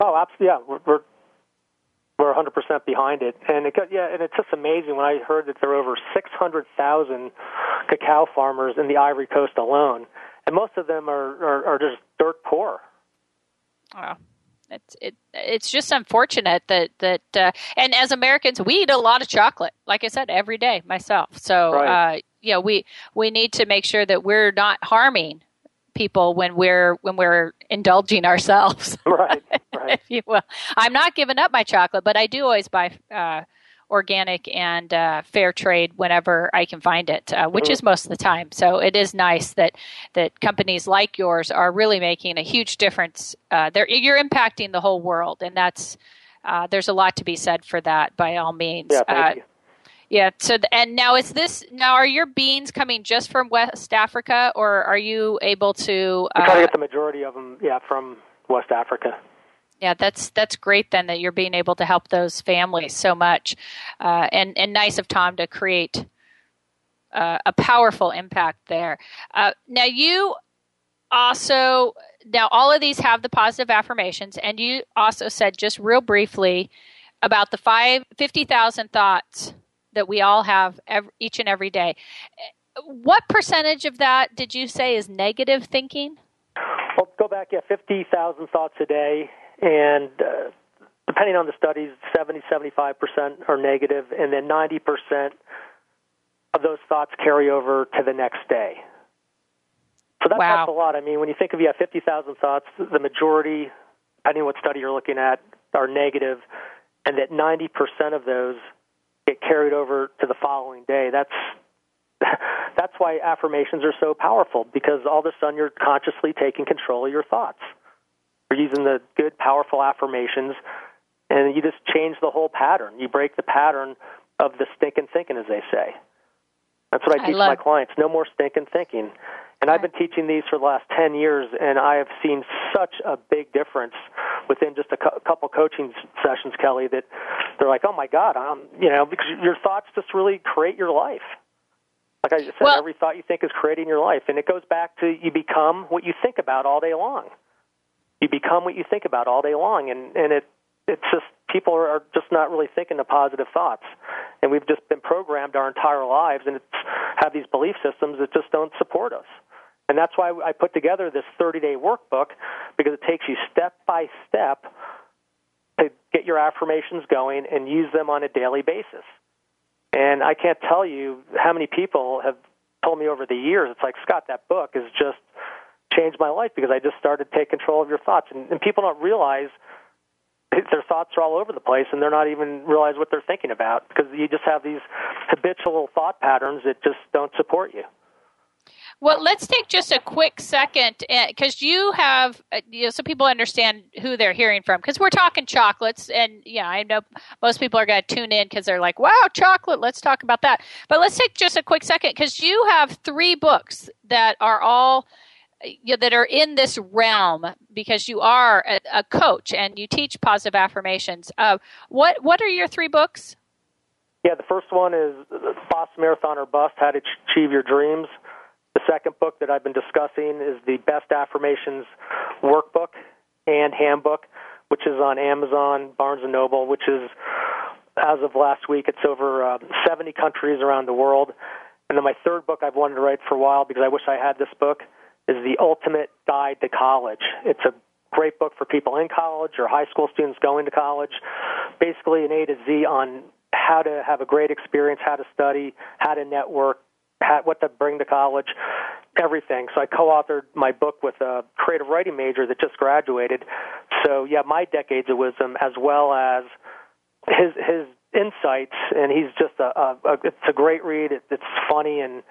Oh, absolutely. Yeah, we're we're, we're 100% behind it, and it got, yeah, and it's just amazing when I heard that there are over 600,000 cacao farmers in the Ivory Coast alone, and most of them are are, are just dirt poor. Wow. It's it it's just unfortunate that that uh, and as Americans we eat a lot of chocolate like I said every day myself so Right. uh, you know we we need to make sure that we're not harming people when we're when we're indulging ourselves Right. Right. if you will I'm not giving up my chocolate but I do always buy uh, organic and uh, fair trade whenever I can find it, uh, which is most of the time. So it is nice that that companies like yours are really making a huge difference. Uh, you're impacting the whole world, and that's uh, there's a lot to be said for that. By all means, Yeah. Thank Uh, you. Yeah. So th- and now is this now are your beans coming just from West Africa, or are you able to? We try to Uh, get the majority of them, yeah, from West Africa. yeah, that's that's great then that you're being able to help those families so much, uh, and and nice of Tom to create uh, a powerful impact there. Uh, now you also now all of these have the positive affirmations, and you also said just real briefly about the five fifty thousand thoughts that we all have ev each and every day. What percentage of that did you say is negative thinking? Well, go back, yeah, 50,000 thoughts a day, and uh, depending on the studies, 70, 75% are negative, and then 90% of those thoughts carry over to the next day. So that, Wow. that's a lot. I mean, when you think of you have 50,000 thoughts, the majority, depending on what study you're looking at, are negative, and that 90% of those get carried over to the following day. That's that's why affirmations are so powerful because all of a sudden you're consciously taking control of your thoughts. You're using the good, powerful affirmations, and you just change the whole pattern. You break the pattern of the stinking thinking, as they say. That's what I I teach love- my clients. No more stinking thinking. And I've been teaching these for the last 10 years, and I have seen such a big difference within just a cou- couple coaching sessions, Kelly, that they're like, oh my God, um, you know, because your thoughts just really create your life. Like I just said, Well- every thought you think is creating your life. And it goes back to you become what you think about all day long. You become what you think about all day long. And, and it, it's just, people are, are just not really thinking the positive thoughts. And we've just been programmed our entire lives and it's, have these belief systems that just don't support us. And that's why I put together this 30 day workbook because it takes you step by step to get your affirmations going, and use them on a daily basis. And I can't tell you how many people have told me over the years, it's like, Scott, that book has just changed my life because I just started to take control of your thoughts. And, and people don't realize their thoughts are all over the place and they're not even realize what they're thinking about because you just have these habitual thought patterns that just don't support you. Well, let's take just a quick second because uh, you have, uh, you know, so people understand who they're hearing from. Because we're talking chocolates, and yeah, I know most people are going to tune in because they're like, "Wow, chocolate! Let's talk about that." But let's take just a quick second because you have three books that are all know, that are in this realm because you are a, a coach and you teach positive affirmations. Uh, what what are your three books? Yeah, the first one is Boston Marathon or Bust: How to Achieve Your Dreams. The second book that I've been discussing is the Best Affirmations Workbook and Handbook, which is on Amazon, Barnes and Noble, which is as of last week, it's over uh, 70 countries around the world. And then my third book I've wanted to write for a while because I wish I had this book is The Ultimate Guide to College. It's a great book for people in college or high school students going to college. Basically, an A to Z on how to have a great experience, how to study, how to network, what to bring to college, everything. So I co-authored my book with a creative writing major that just graduated. So yeah, my decades of wisdom as well as his his insights, and he's just a, a, a it's a great read. It, it's funny and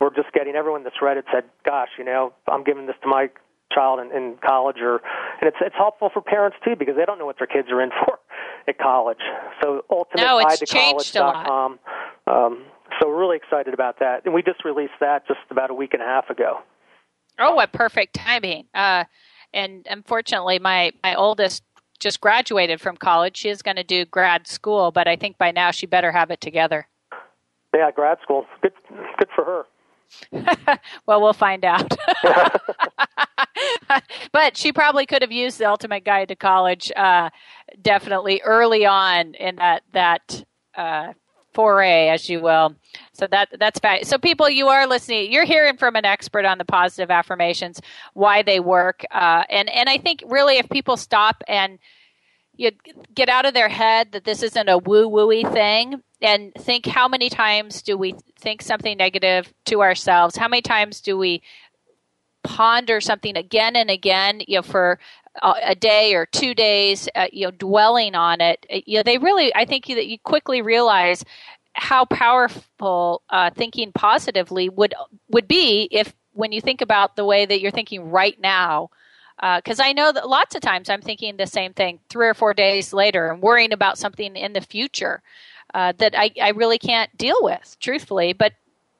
we're just getting everyone that's read it said, "Gosh, you know, I'm giving this to my child in, in college," or and it's it's helpful for parents too because they don't know what their kids are in for at college. So ultimateguidetocollege.com. Um, so we're really excited about that, and we just released that just about a week and a half ago. Oh, what perfect timing! Uh, and unfortunately, my my oldest just graduated from college. She is going to do grad school, but I think by now she better have it together. Yeah, grad school. Good, good for her. well, we'll find out. but she probably could have used the Ultimate Guide to College uh, definitely early on in that that uh, foray, as you will. So that that's fine. So people, you are listening. You're hearing from an expert on the positive affirmations, why they work, uh, and and I think really if people stop and you get out of their head that this isn't a woo wooey thing and think how many times do we think something negative to ourselves? How many times do we ponder something again and again, you know, for a day or two days, uh, you know, dwelling on it? Uh, you know, they really, I think that you quickly realize how powerful uh, thinking positively would would be if when you think about the way that you're thinking right now because uh, I know that lots of times I'm thinking the same thing three or four days later and worrying about something in the future uh, that I, I really can't deal with, truthfully. But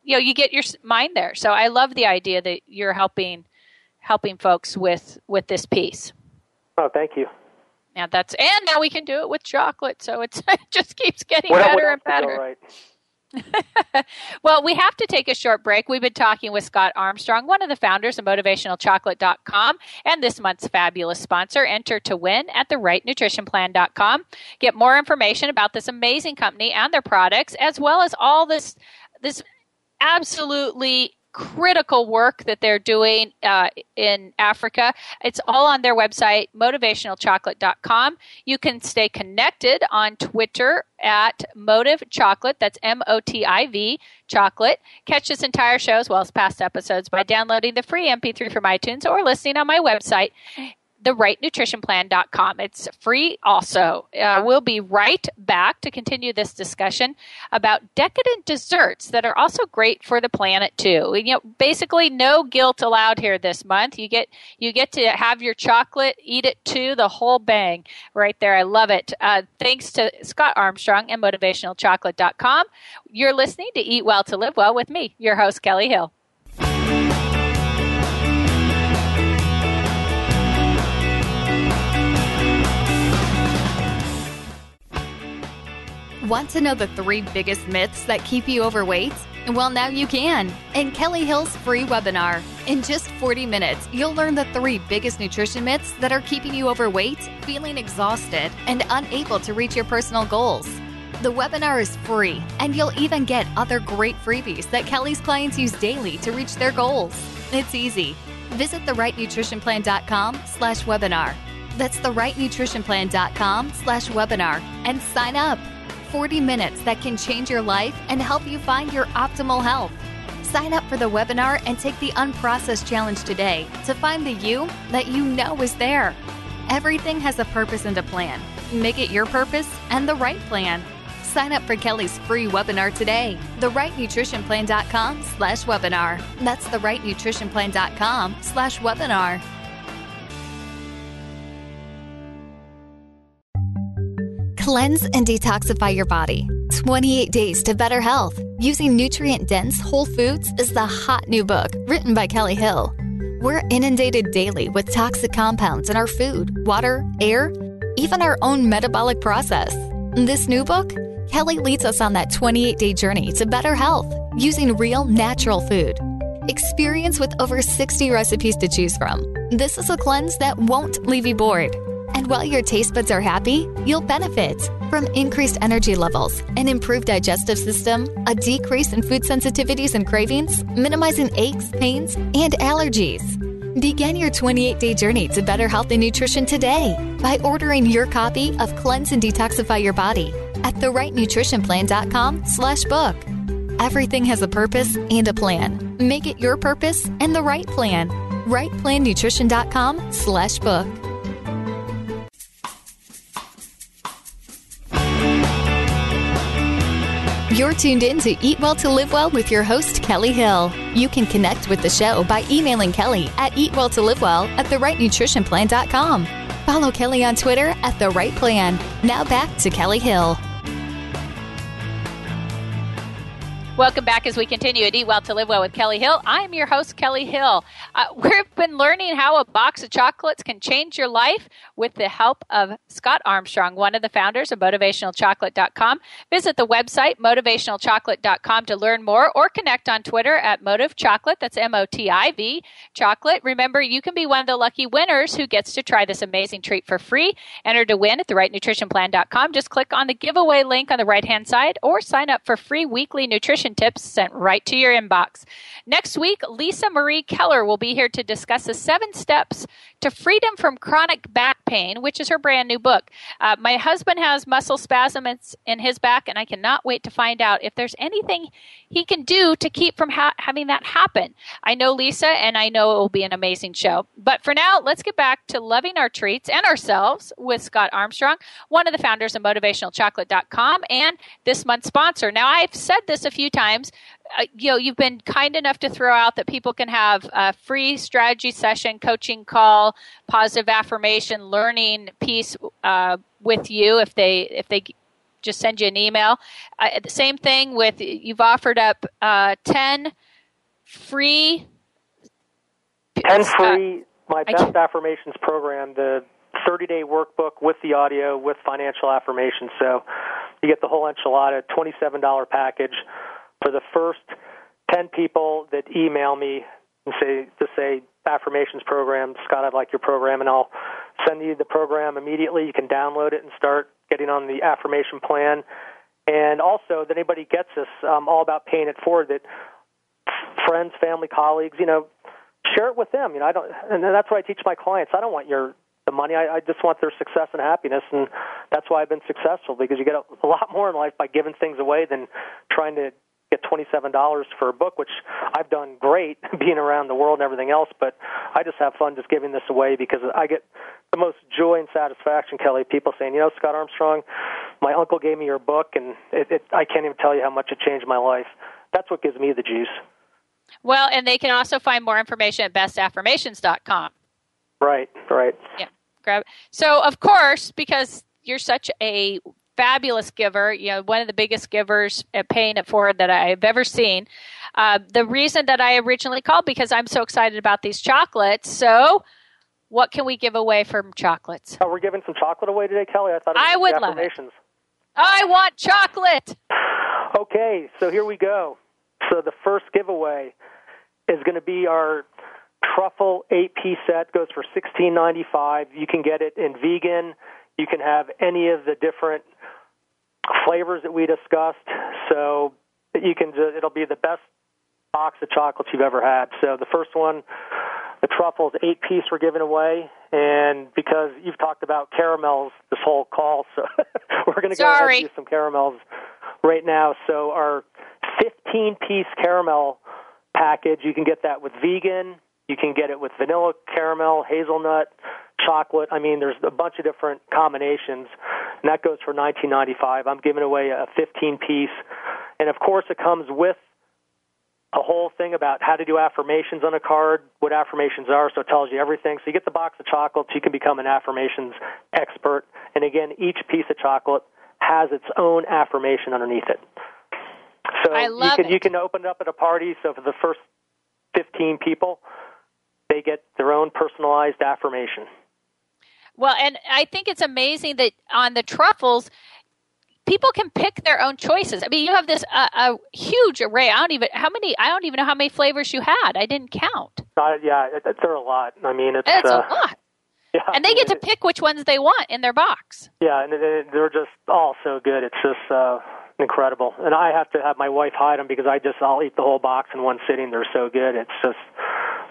you know, you get your mind there. So I love the idea that you're helping helping folks with with this piece. Oh, thank you. Yeah, that's and now we can do it with chocolate, so it's it just keeps getting better and better. Right? well, we have to take a short break. We've been talking with Scott Armstrong, one of the founders of MotivationalChocolate.com, and this month's fabulous sponsor. Enter to win at the therightnutritionplan.com. Get more information about this amazing company and their products, as well as all this this absolutely critical work that they're doing uh, in Africa. It's all on their website, motivationalchocolate.com. You can stay connected on Twitter at Motiv Chocolate. That's M O T I V Chocolate. Catch this entire show as well as past episodes by downloading the free MP3 from iTunes or listening on my website therightnutritionplan.com. It's free also. Uh, we'll be right back to continue this discussion about decadent desserts that are also great for the planet too. You know, basically no guilt allowed here this month. You get you get to have your chocolate, eat it too, the whole bang right there. I love it. Uh, thanks to Scott Armstrong and motivationalchocolate.com. You're listening to Eat Well to Live Well with me, your host Kelly Hill. Want to know the three biggest myths that keep you overweight? Well, now you can in Kelly Hill's free webinar. In just 40 minutes, you'll learn the three biggest nutrition myths that are keeping you overweight, feeling exhausted, and unable to reach your personal goals. The webinar is free, and you'll even get other great freebies that Kelly's clients use daily to reach their goals. It's easy. Visit therightnutritionplan.com slash webinar That's therightnutritionplan.com slash webinar and sign up. 40 minutes that can change your life and help you find your optimal health. Sign up for the webinar and take the unprocessed challenge today to find the you that you know is there. Everything has a purpose and a plan. Make it your purpose and the right plan. Sign up for Kelly's free webinar today. TheRightNutritionPlan.com slash webinar. That's TheRightNutritionPlan.com slash webinar. Cleanse and detoxify your body. 28 Days to Better Health using nutrient dense whole foods is the hot new book written by Kelly Hill. We're inundated daily with toxic compounds in our food, water, air, even our own metabolic process. In this new book, Kelly leads us on that 28 day journey to better health using real natural food. Experience with over 60 recipes to choose from. This is a cleanse that won't leave you bored. And while your taste buds are happy, you'll benefit from increased energy levels, an improved digestive system, a decrease in food sensitivities and cravings, minimizing aches, pains, and allergies. Begin your 28 day journey to better health and nutrition today by ordering your copy of Cleanse and Detoxify Your Body at therightnutritionplan.com slash book. Everything has a purpose and a plan. Make it your purpose and the right plan. RightPlanNutrition.com slash book. You're tuned in to Eat Well to Live Well with your host, Kelly Hill. You can connect with the show by emailing Kelly at eatwelltolivewell at therightnutritionplan.com. Follow Kelly on Twitter at The Right Plan. Now back to Kelly Hill. Welcome back as we continue at Eat Well to Live Well with Kelly Hill. I'm your host, Kelly Hill. Uh, we've been learning how a box of chocolates can change your life with the help of Scott Armstrong, one of the founders of MotivationalChocolate.com. Visit the website, MotivationalChocolate.com, to learn more or connect on Twitter at Motiv Chocolate. That's M O T I V Chocolate. Remember, you can be one of the lucky winners who gets to try this amazing treat for free. Enter to win at TheRightNutritionPlan.com. Just click on the giveaway link on the right hand side or sign up for free weekly nutrition tips sent right to your inbox. Next week, Lisa Marie Keller will be here to discuss the seven steps to freedom from chronic back pain, which is her brand new book. Uh, my husband has muscle spasms in his back, and I cannot wait to find out if there's anything he can do to keep from ha- having that happen. I know Lisa, and I know it will be an amazing show. But for now, let's get back to loving our treats and ourselves with Scott Armstrong, one of the founders of MotivationalChocolate.com and this month's sponsor. Now, I've said this a few times. Uh, you know, you've been kind enough to throw out that people can have a free strategy session, coaching call, positive affirmation, learning piece uh, with you if they if they just send you an email. Uh, the same thing with you've offered up uh, ten free. Ten free. my best affirmations program, the 30 day workbook with the audio with financial affirmations. So you get the whole enchilada, $27 package for the first 10 people that email me and say to say affirmations program, Scott, I'd like your program, and I'll send you the program immediately. You can download it and start getting on the affirmation plan. And also, that anybody gets this, I'm all about paying it forward. That friends, family, colleagues, you know, share it with them. You know, I don't, and that's what I teach my clients. I don't want your the money. I, I just want their success and happiness, and that's why I've been successful because you get a, a lot more in life by giving things away than trying to get $27 for a book, which I've done great being around the world and everything else, but I just have fun just giving this away because I get the most joy and satisfaction, Kelly, people saying, you know, Scott Armstrong, my uncle gave me your book, and it, it, I can't even tell you how much it changed my life. That's what gives me the juice. Well, and they can also find more information at bestaffirmations.com. Right, right. Yeah, grab. It. So, of course, because you're such a fabulous giver, you know, one of the biggest givers at paying it forward that I've ever seen. Uh, the reason that I originally called because I'm so excited about these chocolates. So, what can we give away from chocolates? Oh, we're giving some chocolate away today, Kelly. I thought I would love it. I want chocolate. Okay, so here we go. So the first giveaway is going to be our truffle eight piece set. Goes for sixteen ninety five. You can get it in vegan. You can have any of the different flavors that we discussed. So you can it'll be the best box of chocolates you've ever had. So the first one, the truffles eight piece were given away, and because you've talked about caramels this whole call, so we're going to go ahead and do some caramels right now. So our 15 piece caramel package, you can get that with vegan, you can get it with vanilla caramel, hazelnut, chocolate. I mean, there's a bunch of different combinations, and that goes for 19.95. I'm giving away a 15 piece, and of course, it comes with a whole thing about how to do affirmations on a card, what affirmations are, so it tells you everything. So you get the box of chocolates, you can become an affirmations expert. And again, each piece of chocolate has its own affirmation underneath it. So I love you can it. you can open it up at a party. So for the first 15 people, they get their own personalized affirmation. Well, and I think it's amazing that on the truffles, people can pick their own choices. I mean, you have this uh, a huge array. I don't even how many. I don't even know how many flavors you had. I didn't count. Uh, yeah, it, it, there are a lot. I mean, it's That's uh, a lot. Yeah, And they get to pick which ones they want in their box. Yeah, and it, they're just all so good. It's just uh, incredible. And I have to have my wife hide them because I just I'll eat the whole box in one sitting. They're so good. It's just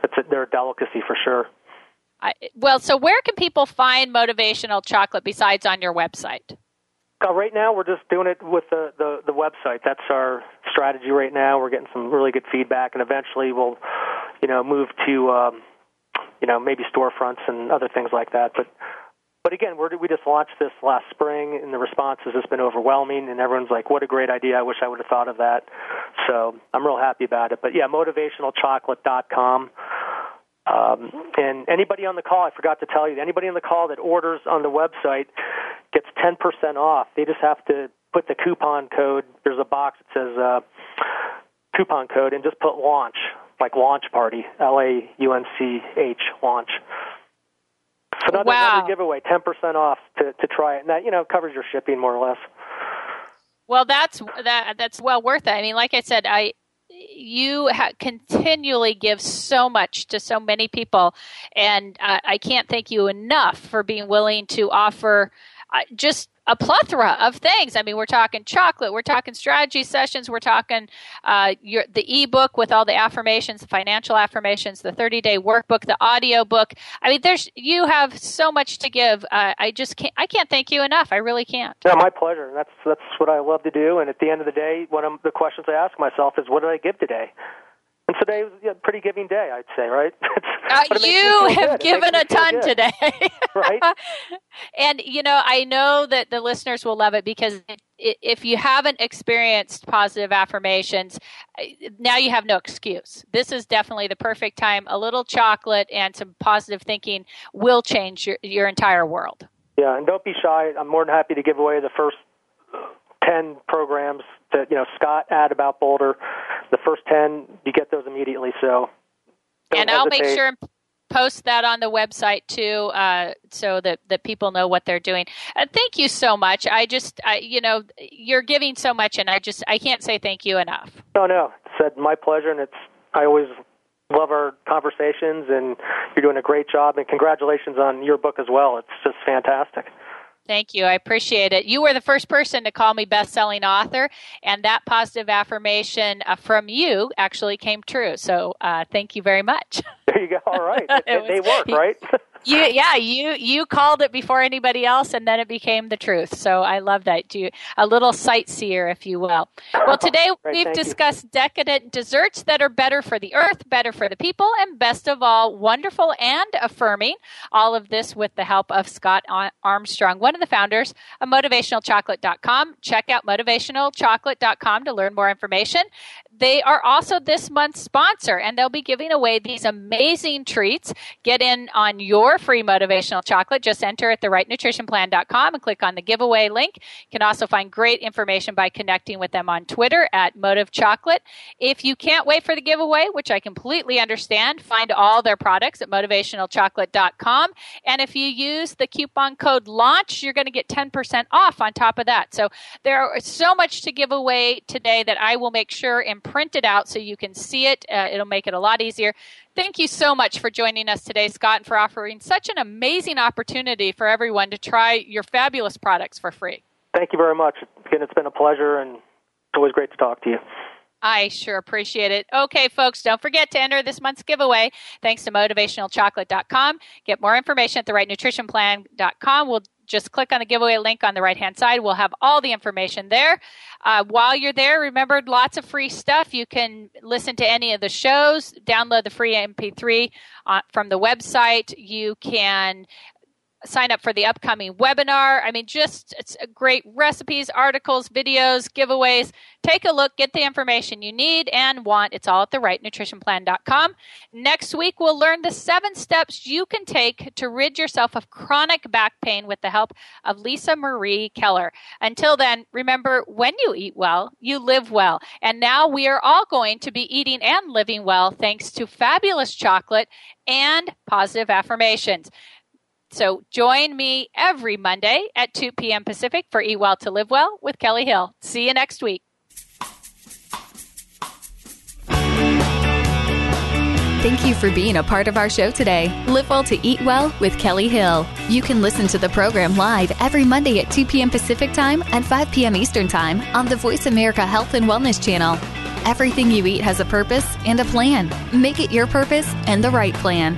it's a, they're a delicacy for sure. I, well, so where can people find motivational chocolate besides on your website? Uh, right now, we're just doing it with the, the the website. That's our strategy right now. We're getting some really good feedback, and eventually we'll, you know, move to, um, you know, maybe storefronts and other things like that. But but again, we're, we just launched this last spring, and the response has just been overwhelming. And everyone's like, "What a great idea! I wish I would have thought of that." So I'm real happy about it. But yeah, motivationalchocolate.com. Um, and anybody on the call, I forgot to tell you, anybody on the call that orders on the website gets 10% off. They just have to put the coupon code. There's a box that says uh, coupon code, and just put launch, like launch party, L A U N C H, launch. So another, Wow. another giveaway, 10% off to, to try it. And that, you know, covers your shipping more or less. Well, that's that that's well worth it. I mean, like I said, I you ha- continually give so much to so many people, and uh, I can't thank you enough for being willing to offer just a plethora of things. I mean, we're talking chocolate, we're talking strategy sessions, we're talking uh, your, the ebook with all the affirmations, the financial affirmations, the 30 day workbook, the audio book. I mean, there's you have so much to give. Uh, I just can't. I can't thank you enough. I really can't. Yeah, my pleasure. That's that's what I love to do. And at the end of the day, one of the questions I ask myself is, what did I give today? And today was a pretty giving day, I'd say, right? Uh, But it makes me you have good. Given a ton good, today. Right? and, you know, I know that the listeners will love it because if you haven't experienced positive affirmations, now you have no excuse. This is definitely the perfect time. A little chocolate and some positive thinking will change your, your entire world. Yeah, and don't be shy. I'm more than happy to give away the first ten programs that you know Scott ad about Boulder. The first ten, you get those immediately. So, and I'll make sure and post that on the website too, uh, so that, that people know what they're doing. Uh, thank you so much. I just, I, you know, you're giving so much, and I just, I can't say thank you enough. No, no, said my pleasure, and it's I always love our conversations, and you're doing a great job. And congratulations on your book as well. It's just fantastic. Thank you. I appreciate it. You were the first person to call me best-selling author, and that positive affirmation uh, from you actually came true. So, uh, thank you very much. There you go. All right, they, was- they work, right? You, yeah, you you called it before anybody else, and then it became the truth. So I love that. You a little sightseer, if you will. Well, today we've thank you. discussed decadent desserts that are better for the earth, better for the people, and best of all, wonderful and affirming. All of this with the help of Scott Armstrong, one of the founders of MotivationalChocolate.com. Check out MotivationalChocolate.com to learn more information. They are also this month's sponsor, and they'll be giving away these amazing treats. Get in on your free motivational chocolate. Just enter at therightnutritionplan.com and click on the giveaway link. You can also find great information by connecting with them on Twitter at Motiv Chocolate. If you can't wait for the giveaway, which I completely understand, find all their products at motivationalchocolate.com. And if you use the coupon code LAUNCH, you're going to get 10% off on top of that. So there is so much to give away today that I will make sure and print it out so you can see it. Uh, it'll make it a lot easier. Thank you so much for joining us today, Scott, and for offering such an amazing opportunity for everyone to try your fabulous products for free. Thank you very much. Again, it's been a pleasure, and it's always great to talk to you. I sure appreciate it. Okay, folks, don't forget to enter this month's giveaway thanks to motivationalchocolate.com. Get more information at therightnutritionplan.com. We'll just click on the giveaway link on the right hand side. We'll have all the information there. Uh, while you're there, remember lots of free stuff. You can listen to any of the shows, download the free MP3 uh, from the website. You can sign up for the upcoming webinar. I mean, just it's great recipes, articles, videos, giveaways. Take a look, get the information you need and want. It's all at the therightnutritionplan.com. Next week, we'll learn the seven steps you can take to rid yourself of chronic back pain with the help of Lisa Marie Keller. Until then, remember when you eat well, you live well. And now we are all going to be eating and living well thanks to fabulous chocolate and positive affirmations. So join me every Monday at 2 p.m. Pacific for Eat Well to Live Well with Kelly Hill. See you next week. Thank you for being a part of our show today. Live Well to Eat Well with Kelly Hill. You can listen to the program live every Monday at 2 p.m. Pacific Time and 5 p.m. Eastern Time on the Voice America Health and Wellness channel. Everything you eat has a purpose and a plan. Make it your purpose and the right plan.